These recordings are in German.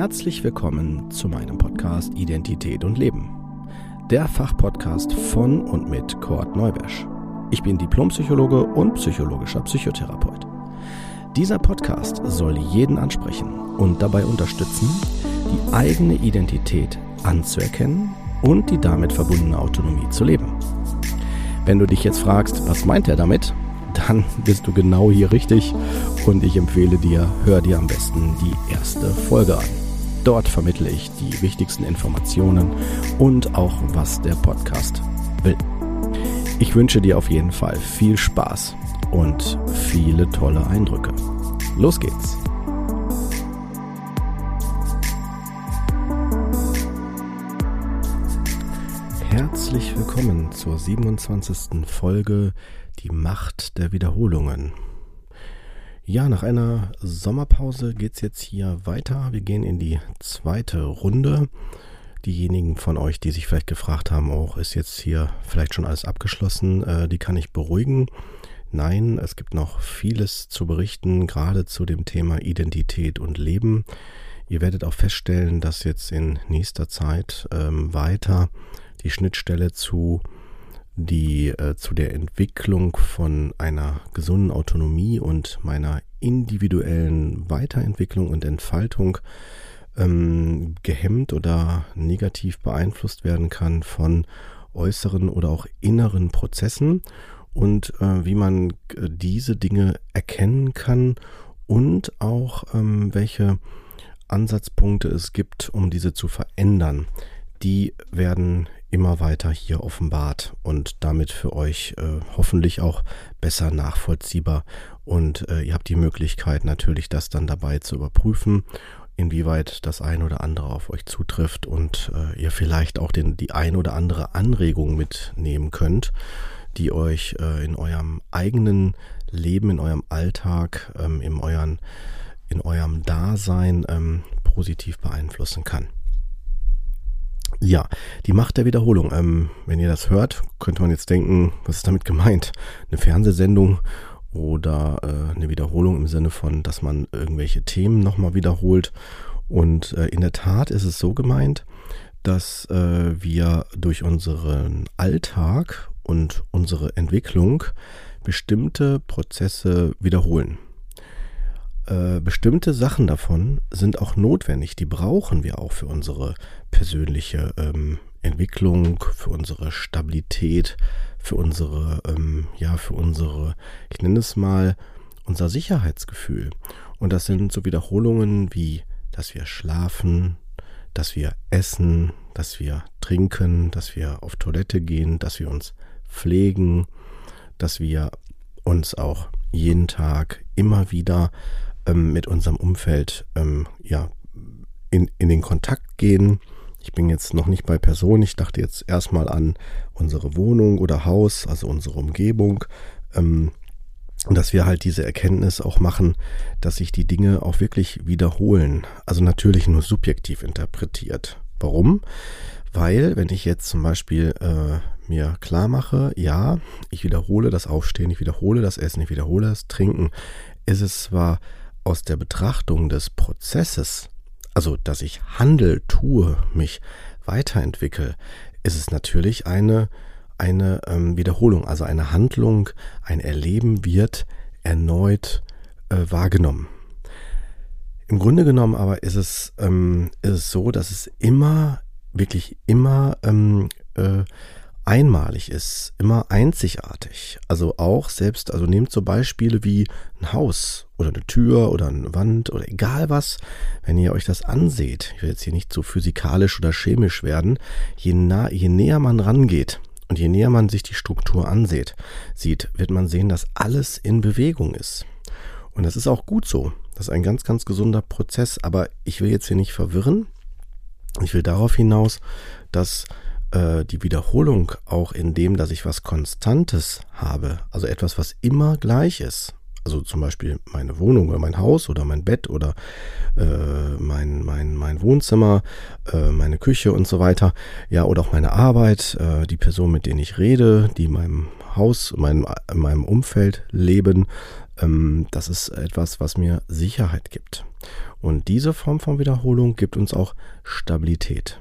Herzlich willkommen zu meinem Podcast Identität und Leben. Der Fachpodcast von und mit Kurt Neubersch. Ich bin Diplompsychologe und psychologischer Psychotherapeut. Dieser Podcast soll jeden ansprechen und dabei unterstützen, die eigene Identität anzuerkennen und die damit verbundene Autonomie zu leben. Wenn du dich jetzt fragst, was meint er damit, dann bist du genau hier richtig und ich empfehle dir, hör dir am besten die erste Folge an. Dort vermittle ich die wichtigsten Informationen und auch, was der Podcast will. Ich wünsche dir auf jeden Fall viel Spaß und viele tolle Eindrücke. Los geht's! Herzlich willkommen zur 27. Folge Die Macht der Wiederholungen. Ja, nach einer Sommerpause geht es jetzt hier weiter. Wir gehen in die zweite Runde. Diejenigen von euch, die sich vielleicht gefragt haben, auch oh, ist jetzt hier vielleicht schon alles abgeschlossen, äh, die kann ich beruhigen. Nein, es gibt noch vieles zu berichten, gerade zu dem Thema Identität und Leben. Ihr werdet auch feststellen, dass jetzt in nächster Zeit ähm, weiter die Schnittstelle zu die äh, zu der Entwicklung von einer gesunden Autonomie und meiner individuellen Weiterentwicklung und Entfaltung ähm, gehemmt oder negativ beeinflusst werden kann von äußeren oder auch inneren Prozessen und äh, wie man äh, diese Dinge erkennen kann und auch ähm, welche Ansatzpunkte es gibt, um diese zu verändern. Die werden immer weiter hier offenbart und damit für euch äh, hoffentlich auch besser nachvollziehbar. Und äh, ihr habt die Möglichkeit natürlich, das dann dabei zu überprüfen, inwieweit das ein oder andere auf euch zutrifft und äh, ihr vielleicht auch den, die ein oder andere Anregung mitnehmen könnt, die euch äh, in eurem eigenen Leben, in eurem Alltag, ähm, in, euren, in eurem Dasein ähm, positiv beeinflussen kann. Ja, die Macht der Wiederholung. Ähm, wenn ihr das hört, könnte man jetzt denken, was ist damit gemeint? Eine Fernsehsendung oder äh, eine Wiederholung im Sinne von, dass man irgendwelche Themen nochmal wiederholt. Und äh, in der Tat ist es so gemeint, dass äh, wir durch unseren Alltag und unsere Entwicklung bestimmte Prozesse wiederholen. Äh, bestimmte Sachen davon sind auch notwendig, die brauchen wir auch für unsere persönliche ähm, Entwicklung, für unsere Stabilität, für unsere, ähm, ja, für unsere, ich nenne es mal, unser Sicherheitsgefühl. Und das sind so Wiederholungen wie, dass wir schlafen, dass wir essen, dass wir trinken, dass wir auf Toilette gehen, dass wir uns pflegen, dass wir uns auch jeden Tag immer wieder ähm, mit unserem Umfeld ähm, ja, in, in den Kontakt gehen. Ich bin jetzt noch nicht bei Person, ich dachte jetzt erstmal an unsere Wohnung oder Haus, also unsere Umgebung. Ähm, dass wir halt diese Erkenntnis auch machen, dass sich die Dinge auch wirklich wiederholen. Also natürlich nur subjektiv interpretiert. Warum? Weil, wenn ich jetzt zum Beispiel äh, mir klar mache, ja, ich wiederhole das Aufstehen, ich wiederhole das Essen, ich wiederhole das Trinken, ist es zwar aus der Betrachtung des Prozesses, also dass ich Handel tue, mich weiterentwickle, ist es natürlich eine, eine ähm, Wiederholung, also eine Handlung, ein Erleben wird erneut äh, wahrgenommen. Im Grunde genommen aber ist es, ähm, ist es so, dass es immer, wirklich immer ähm, äh, einmalig ist, immer einzigartig. Also auch selbst, also nehmt so Beispiele wie ein Haus oder eine Tür oder eine Wand oder egal was, wenn ihr euch das anseht, ich will jetzt hier nicht so physikalisch oder chemisch werden, je, nah, je näher man rangeht und je näher man sich die Struktur ansieht, sieht, wird man sehen, dass alles in Bewegung ist. Und das ist auch gut so. Das ist ein ganz, ganz gesunder Prozess, aber ich will jetzt hier nicht verwirren. Ich will darauf hinaus, dass äh, die Wiederholung auch in dem, dass ich was Konstantes habe, also etwas, was immer gleich ist. Also zum Beispiel meine Wohnung oder mein Haus oder mein Bett oder äh, mein, mein, mein Wohnzimmer, äh, meine Küche und so weiter. Ja, oder auch meine Arbeit, äh, die Person, mit denen ich rede, die in meinem Haus, in meinem Umfeld leben. Ähm, das ist etwas, was mir Sicherheit gibt. Und diese Form von Wiederholung gibt uns auch Stabilität.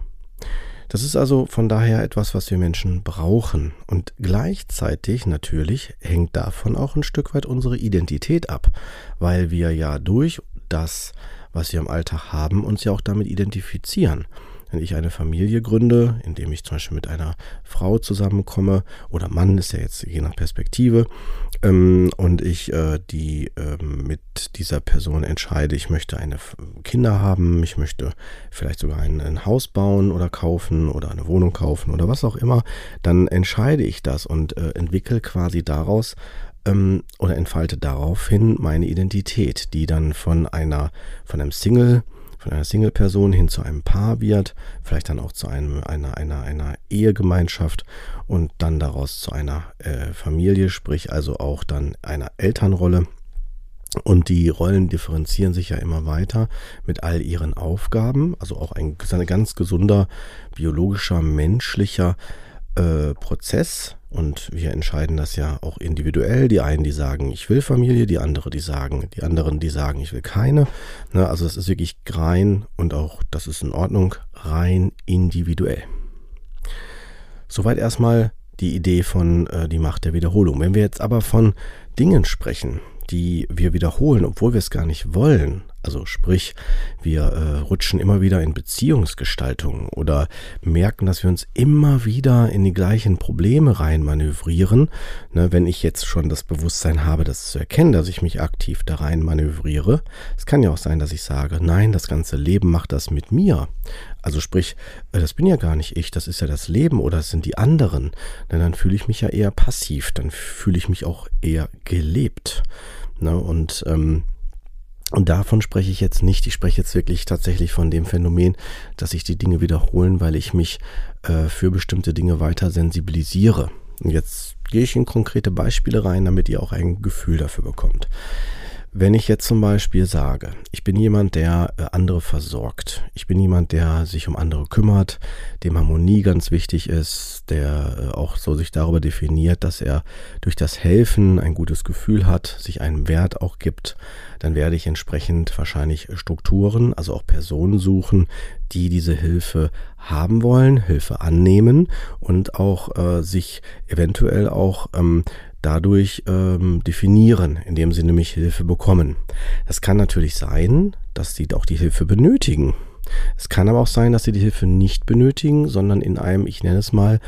Das ist also von daher etwas, was wir Menschen brauchen. Und gleichzeitig natürlich hängt davon auch ein Stück weit unsere Identität ab, weil wir ja durch das, was wir im Alltag haben, uns ja auch damit identifizieren wenn ich eine Familie gründe, indem ich zum Beispiel mit einer Frau zusammenkomme oder Mann ist ja jetzt je nach Perspektive ähm, und ich äh, die ähm, mit dieser Person entscheide, ich möchte eine Kinder haben, ich möchte vielleicht sogar ein, ein Haus bauen oder kaufen oder eine Wohnung kaufen oder was auch immer, dann entscheide ich das und äh, entwickle quasi daraus ähm, oder entfalte daraufhin meine Identität, die dann von einer von einem Single von einer Single-Person hin zu einem Paar wird, vielleicht dann auch zu einem, einer, einer, einer Ehegemeinschaft und dann daraus zu einer äh, Familie, sprich also auch dann einer Elternrolle. Und die Rollen differenzieren sich ja immer weiter mit all ihren Aufgaben. Also auch ein, ein ganz gesunder biologischer, menschlicher äh, Prozess und wir entscheiden das ja auch individuell. Die einen, die sagen, ich will Familie, die andere, die sagen, die anderen, die sagen, ich will keine. Ne, also es ist wirklich rein und auch, das ist in Ordnung, rein individuell. Soweit erstmal die Idee von äh, die Macht der Wiederholung. Wenn wir jetzt aber von Dingen sprechen, die wir wiederholen, obwohl wir es gar nicht wollen, also sprich, wir äh, rutschen immer wieder in Beziehungsgestaltung oder merken, dass wir uns immer wieder in die gleichen Probleme reinmanövrieren. Ne, wenn ich jetzt schon das Bewusstsein habe, das zu erkennen, dass ich mich aktiv da rein manövriere. Es kann ja auch sein, dass ich sage, nein, das ganze Leben macht das mit mir. Also sprich, äh, das bin ja gar nicht ich, das ist ja das Leben oder es sind die anderen. Denn dann fühle ich mich ja eher passiv, dann fühle ich mich auch eher gelebt. Ne, und ähm, und davon spreche ich jetzt nicht. Ich spreche jetzt wirklich tatsächlich von dem Phänomen, dass sich die Dinge wiederholen, weil ich mich äh, für bestimmte Dinge weiter sensibilisiere. Und jetzt gehe ich in konkrete Beispiele rein, damit ihr auch ein Gefühl dafür bekommt. Wenn ich jetzt zum Beispiel sage, ich bin jemand, der äh, andere versorgt, ich bin jemand, der sich um andere kümmert, dem Harmonie ganz wichtig ist, der äh, auch so sich darüber definiert, dass er durch das Helfen ein gutes Gefühl hat, sich einen Wert auch gibt, dann werde ich entsprechend wahrscheinlich Strukturen, also auch Personen suchen, die diese Hilfe haben wollen, Hilfe annehmen und auch äh, sich eventuell auch ähm, dadurch ähm, definieren, indem sie nämlich Hilfe bekommen. Es kann natürlich sein, dass sie auch die Hilfe benötigen. Es kann aber auch sein, dass sie die Hilfe nicht benötigen, sondern in einem, ich nenne es mal,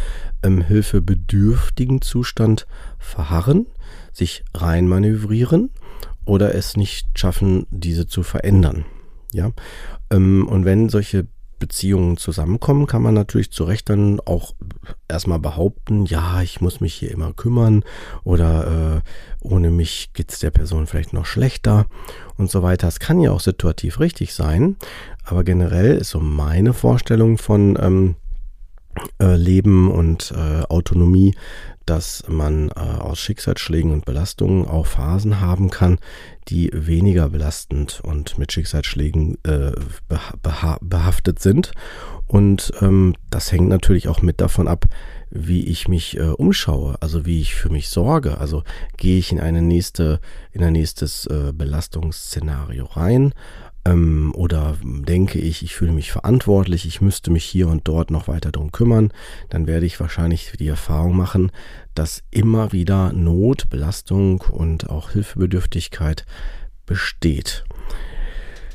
ähm, hilfebedürftigen Zustand verharren, sich reinmanövrieren oder es nicht schaffen, diese zu verändern. Ja, ähm, und wenn solche Beziehungen zusammenkommen, kann man natürlich zu Recht dann auch erstmal behaupten, ja, ich muss mich hier immer kümmern oder äh, ohne mich geht es der Person vielleicht noch schlechter und so weiter. Es kann ja auch situativ richtig sein, aber generell ist so meine Vorstellung von ähm, äh, Leben und äh, Autonomie, dass man äh, aus Schicksalsschlägen und Belastungen auch Phasen haben kann, die weniger belastend und mit Schicksalsschlägen äh, beha behaftet sind. Und ähm, das hängt natürlich auch mit davon ab, wie ich mich äh, umschaue, also wie ich für mich sorge. Also gehe ich in eine nächste, in ein nächstes äh, Belastungsszenario rein ähm, oder denke ich, ich fühle mich verantwortlich, ich müsste mich hier und dort noch weiter darum kümmern, dann werde ich wahrscheinlich die Erfahrung machen, dass immer wieder Not, Belastung und auch Hilfebedürftigkeit besteht.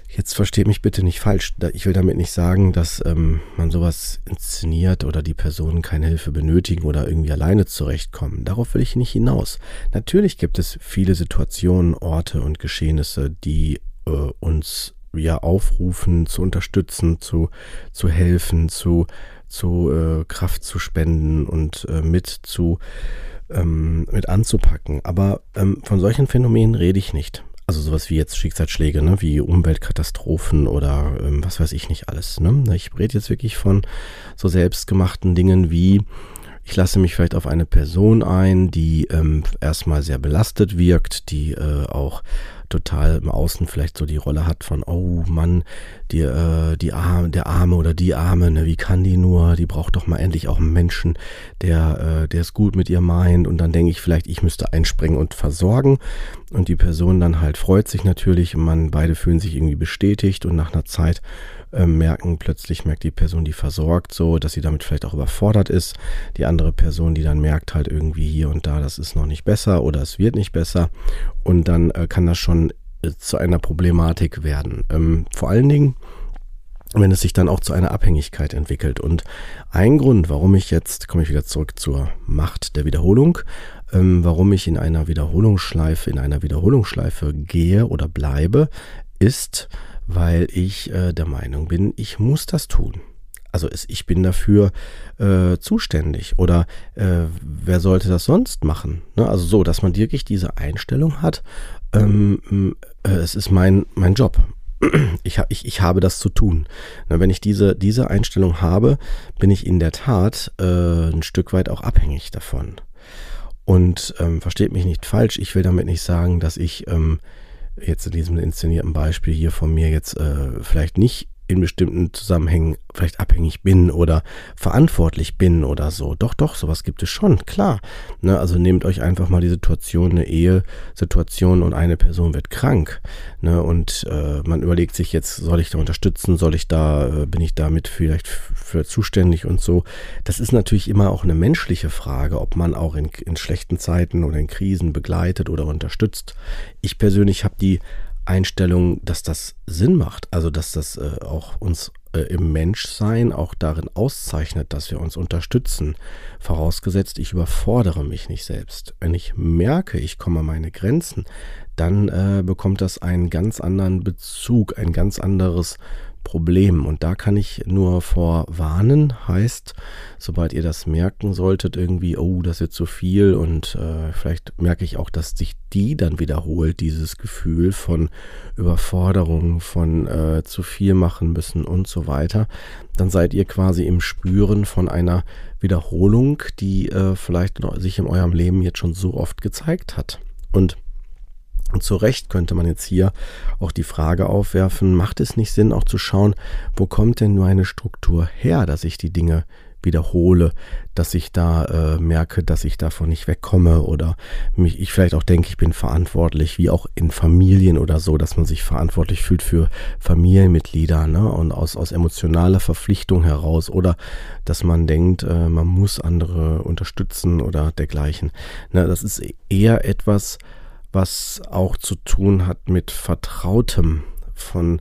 Jetzt versteht mich bitte nicht falsch. Ich will damit nicht sagen, dass ähm, man sowas inszeniert oder die Personen keine Hilfe benötigen oder irgendwie alleine zurechtkommen. Darauf will ich nicht hinaus. Natürlich gibt es viele Situationen, Orte und Geschehnisse, die äh, uns ja aufrufen, zu unterstützen, zu, zu helfen, zu, zu äh, Kraft zu spenden und äh, mit zu ähm, mit anzupacken. Aber ähm, von solchen Phänomenen rede ich nicht. Also sowas wie jetzt Schicksalsschläge, ne, wie Umweltkatastrophen oder ähm, was weiß ich nicht alles. Ne? Ich rede jetzt wirklich von so selbstgemachten Dingen wie Ich lasse mich vielleicht auf eine Person ein, die ähm, erstmal sehr belastet wirkt, die äh, auch total im Außen vielleicht so die Rolle hat von, oh Mann, die, äh, die Arme, der Arme oder die Arme, ne, wie kann die nur? Die braucht doch mal endlich auch einen Menschen, der, äh, der es gut mit ihr meint. Und dann denke ich vielleicht, ich müsste einspringen und versorgen. Und die Person dann halt freut sich natürlich und man beide fühlen sich irgendwie bestätigt und nach einer Zeit äh, merken, plötzlich merkt die Person, die versorgt, so, dass sie damit vielleicht auch überfordert ist. Die andere Person, die dann merkt halt irgendwie hier und da, das ist noch nicht besser oder es wird nicht besser. Und dann äh, kann das schon äh, zu einer Problematik werden. Ähm, vor allen Dingen, wenn es sich dann auch zu einer Abhängigkeit entwickelt. Und ein Grund, warum ich jetzt, komme ich wieder zurück zur Macht der Wiederholung, ähm, warum ich in einer Wiederholungsschleife, in einer Wiederholungsschleife gehe oder bleibe, ist, weil ich äh, der Meinung bin, ich muss das tun. Also es, ich bin dafür äh, zuständig oder äh, wer sollte das sonst machen? Ne? Also so, dass man wirklich diese Einstellung hat, ähm, äh, es ist mein, mein Job. Ich, ich, ich habe das zu tun. Na, wenn ich diese, diese Einstellung habe, bin ich in der Tat äh, ein Stück weit auch abhängig davon. Und ähm, versteht mich nicht falsch, ich will damit nicht sagen, dass ich ähm, jetzt in diesem inszenierten Beispiel hier von mir jetzt äh, vielleicht nicht in bestimmten Zusammenhängen vielleicht abhängig bin oder verantwortlich bin oder so. Doch, doch, sowas gibt es schon, klar. Ne, also nehmt euch einfach mal die Situation, eine Ehe-Situation und eine Person wird krank. Ne, und äh, man überlegt sich jetzt, soll ich da unterstützen, soll ich da, äh, bin ich damit vielleicht für zuständig und so. Das ist natürlich immer auch eine menschliche Frage, ob man auch in, in schlechten Zeiten oder in Krisen begleitet oder unterstützt. Ich persönlich habe die Einstellung, dass das Sinn macht, also dass das äh, auch uns äh, im Menschsein auch darin auszeichnet, dass wir uns unterstützen, vorausgesetzt, ich überfordere mich nicht selbst. Wenn ich merke, ich komme an meine Grenzen, dann äh, bekommt das einen ganz anderen Bezug, ein ganz anderes Problem. Und da kann ich nur vorwarnen, heißt, sobald ihr das merken solltet, irgendwie, oh, das wird zu viel und äh, vielleicht merke ich auch, dass sich die dann wiederholt, dieses Gefühl von Überforderung, von äh, zu viel machen müssen und so weiter, dann seid ihr quasi im Spüren von einer Wiederholung, die äh, vielleicht sich in eurem Leben jetzt schon so oft gezeigt hat. Und und zu Recht könnte man jetzt hier auch die Frage aufwerfen, macht es nicht Sinn auch zu schauen, wo kommt denn nur eine Struktur her, dass ich die Dinge wiederhole, dass ich da äh, merke, dass ich davon nicht wegkomme oder mich, ich vielleicht auch denke, ich bin verantwortlich, wie auch in Familien oder so, dass man sich verantwortlich fühlt für Familienmitglieder ne? und aus, aus emotionaler Verpflichtung heraus oder dass man denkt, äh, man muss andere unterstützen oder dergleichen. Ne? Das ist eher etwas, was auch zu tun hat mit Vertrautem, von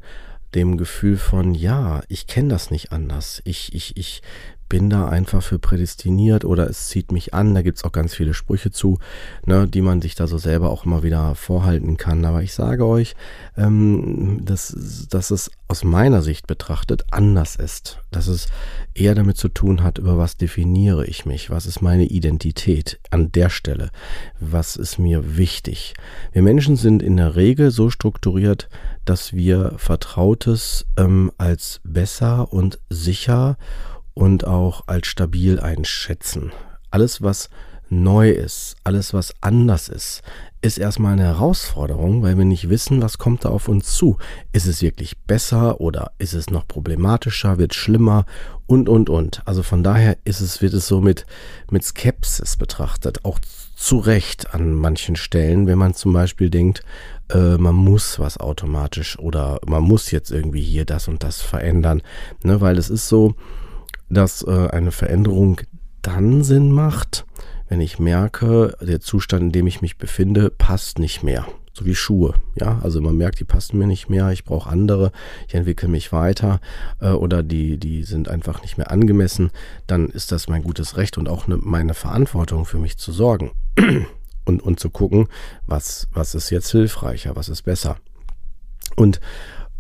dem Gefühl von, ja, ich kenne das nicht anders. Ich, ich, ich bin da einfach für prädestiniert oder es zieht mich an. Da gibt es auch ganz viele Sprüche zu, ne, die man sich da so selber auch immer wieder vorhalten kann. Aber ich sage euch, ähm, dass, dass es aus meiner Sicht betrachtet anders ist. Dass es eher damit zu tun hat, über was definiere ich mich, was ist meine Identität an der Stelle, was ist mir wichtig. Wir Menschen sind in der Regel so strukturiert, dass wir Vertrautes ähm, als besser und sicher und auch als stabil einschätzen. Alles, was neu ist, alles, was anders ist, ist erstmal eine Herausforderung, weil wir nicht wissen, was kommt da auf uns zu. Ist es wirklich besser oder ist es noch problematischer, wird schlimmer und, und, und. Also von daher ist es, wird es so mit, mit Skepsis betrachtet, auch zu Recht an manchen Stellen, wenn man zum Beispiel denkt, äh, man muss was automatisch oder man muss jetzt irgendwie hier das und das verändern, ne, weil es ist so, dass äh, eine Veränderung dann Sinn macht, wenn ich merke, der Zustand, in dem ich mich befinde, passt nicht mehr. So wie Schuhe. Ja, also man merkt, die passen mir nicht mehr, ich brauche andere, ich entwickle mich weiter äh, oder die, die sind einfach nicht mehr angemessen, dann ist das mein gutes Recht und auch ne, meine Verantwortung für mich zu sorgen und, und zu gucken, was, was ist jetzt hilfreicher, was ist besser. Und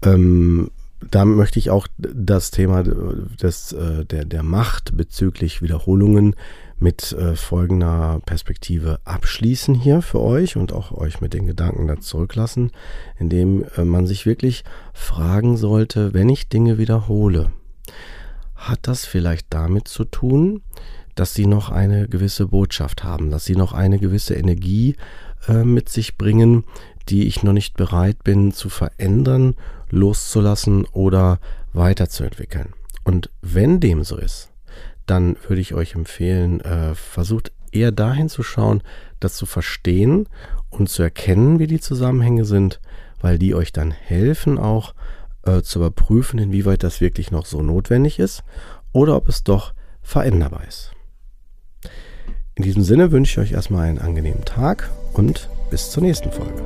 ähm, da möchte ich auch das Thema des, äh, der, der Macht bezüglich Wiederholungen mit äh, folgender Perspektive abschließen hier für euch und auch euch mit den Gedanken da zurücklassen, indem äh, man sich wirklich fragen sollte, wenn ich Dinge wiederhole, hat das vielleicht damit zu tun, dass sie noch eine gewisse Botschaft haben, dass sie noch eine gewisse Energie äh, mit sich bringen, die ich noch nicht bereit bin zu verändern, loszulassen oder weiterzuentwickeln. Und wenn dem so ist, dann würde ich euch empfehlen, äh, versucht eher dahin zu schauen, das zu verstehen und zu erkennen, wie die Zusammenhänge sind, weil die euch dann helfen, auch äh, zu überprüfen, inwieweit das wirklich noch so notwendig ist oder ob es doch veränderbar ist. In diesem Sinne wünsche ich euch erstmal einen angenehmen Tag und bis zur nächsten Folge.